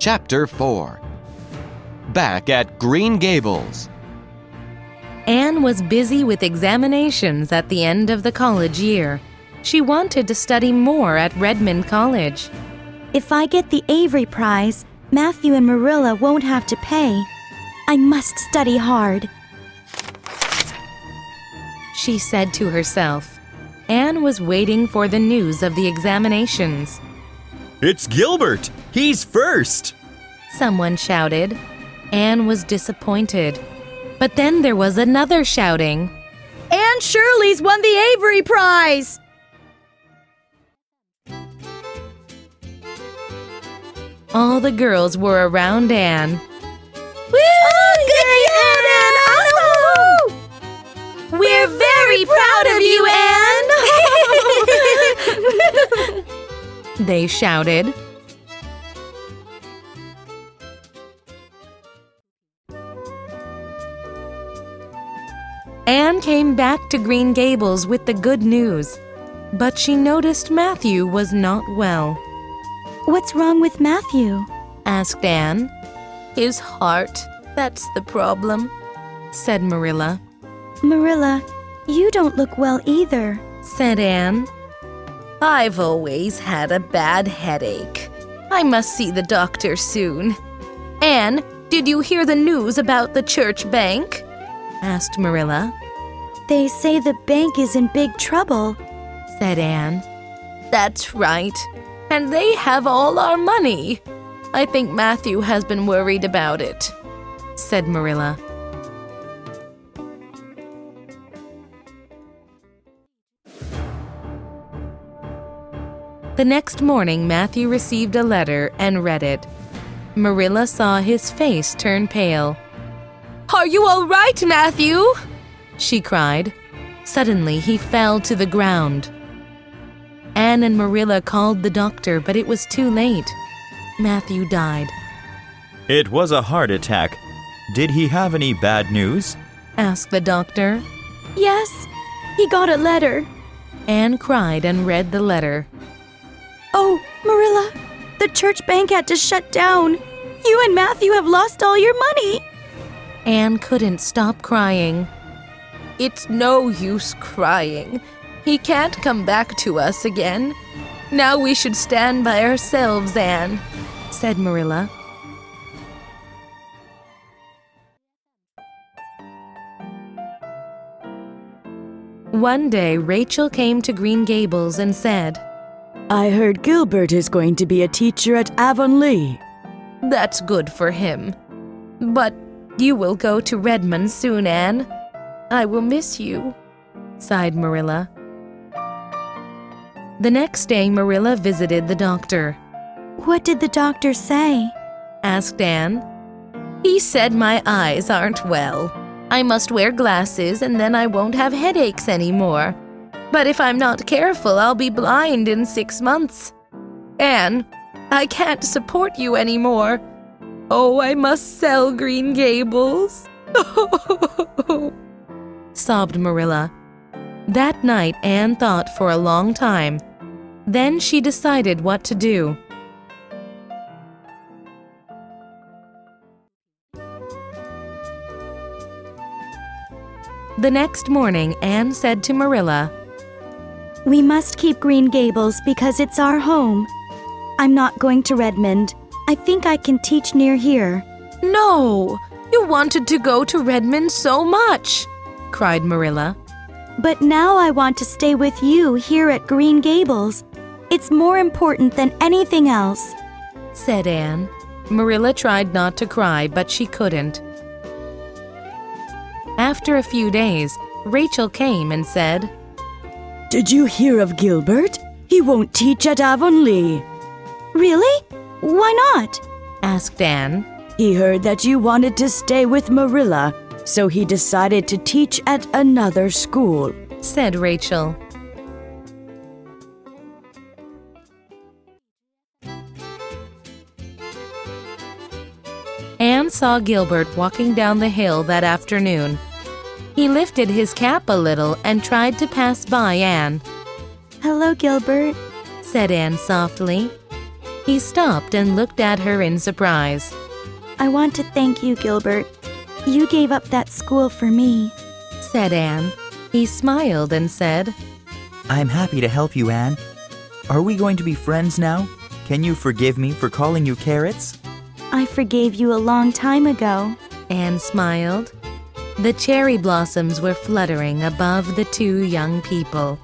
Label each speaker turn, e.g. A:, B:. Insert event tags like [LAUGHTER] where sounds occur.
A: Chapter 4 Back at Green Gables.
B: Anne was busy with examinations at the end of the college year. She wanted to study more at Redmond College.
C: If I get the Avery Prize, Matthew and Marilla won't have to pay. I must study hard.
B: She said to herself. Anne was waiting for the news of the examinations.
D: It's Gilbert! He's first!
B: Someone shouted. Anne was disappointed. But then there was another shouting.
E: Anne Shirley's won the Avery Prize!
B: All the girls were around Anne. They shouted. Anne came back to Green Gables with the good news, but she noticed Matthew was not well.
C: What's wrong with Matthew?
B: asked Anne. His heart, that's the problem, said Marilla.
C: Marilla, you don't look well either,
B: said Anne. I've always had a bad headache. I must see the doctor soon. Anne, did you hear the news about the church bank? asked Marilla.
C: They say the bank is in big trouble,
B: said Anne. That's right. And they have all our money. I think Matthew has been worried about it, said Marilla. The next morning, Matthew received a letter and read it. Marilla saw his face turn pale. Are you all right, Matthew? she cried. Suddenly, he fell to the ground. Anne and Marilla called the doctor, but it was too late. Matthew died.
D: It was a heart attack. Did he have any bad news?
B: asked the doctor.
C: Yes, he got a letter.
B: Anne cried and read the letter.
C: Oh, Marilla, the church bank had to shut down. You and Matthew have lost all your money.
B: Anne couldn't stop crying. It's no use crying. He can't come back to us again. Now we should stand by ourselves, Anne, said Marilla. One day, Rachel came to Green Gables and said,
F: I heard Gilbert is going to be a teacher at Avonlea.
B: That's good for him. But you will go to Redmond soon, Anne. I will miss you, sighed Marilla. The next day, Marilla visited the doctor.
C: What did the doctor say?
B: asked Anne. He said my eyes aren't well. I must wear glasses and then I won't have headaches anymore. But if I'm not careful, I'll be blind in six months. Anne, I can't support you anymore. Oh, I must sell Green Gables. [LAUGHS] sobbed Marilla. That night, Anne thought for a long time. Then she decided what to do. The next morning, Anne said to Marilla,
C: We must keep Green Gables because it's our home. I'm not going to Redmond. I think I can teach near here.
B: No! You wanted to go to Redmond so much! cried Marilla.
C: But now I want to stay with you here at Green Gables. It's more important than anything else,
B: said Anne. Marilla tried not to cry, but she couldn't. After a few days, Rachel came and said,
F: Did you hear of Gilbert? He won't teach at Avonlea.
C: Really? Why not?
B: asked Anne.
F: He heard that you wanted to stay with Marilla, so he decided to teach at another school,
B: said Rachel. Anne saw Gilbert walking down the hill that afternoon. He lifted his cap a little and tried to pass by Anne.
C: Hello, Gilbert,
B: said Anne softly. He stopped and looked at her in surprise.
C: I want to thank you, Gilbert. You gave up that school for me.
B: Said Anne. He smiled and said,
D: I'm happy to help you, Anne. Are we going to be friends now? Can you forgive me for calling you carrots?
C: I forgave you a long time ago.
B: Anne smiled. The cherry blossoms were fluttering above the two young people.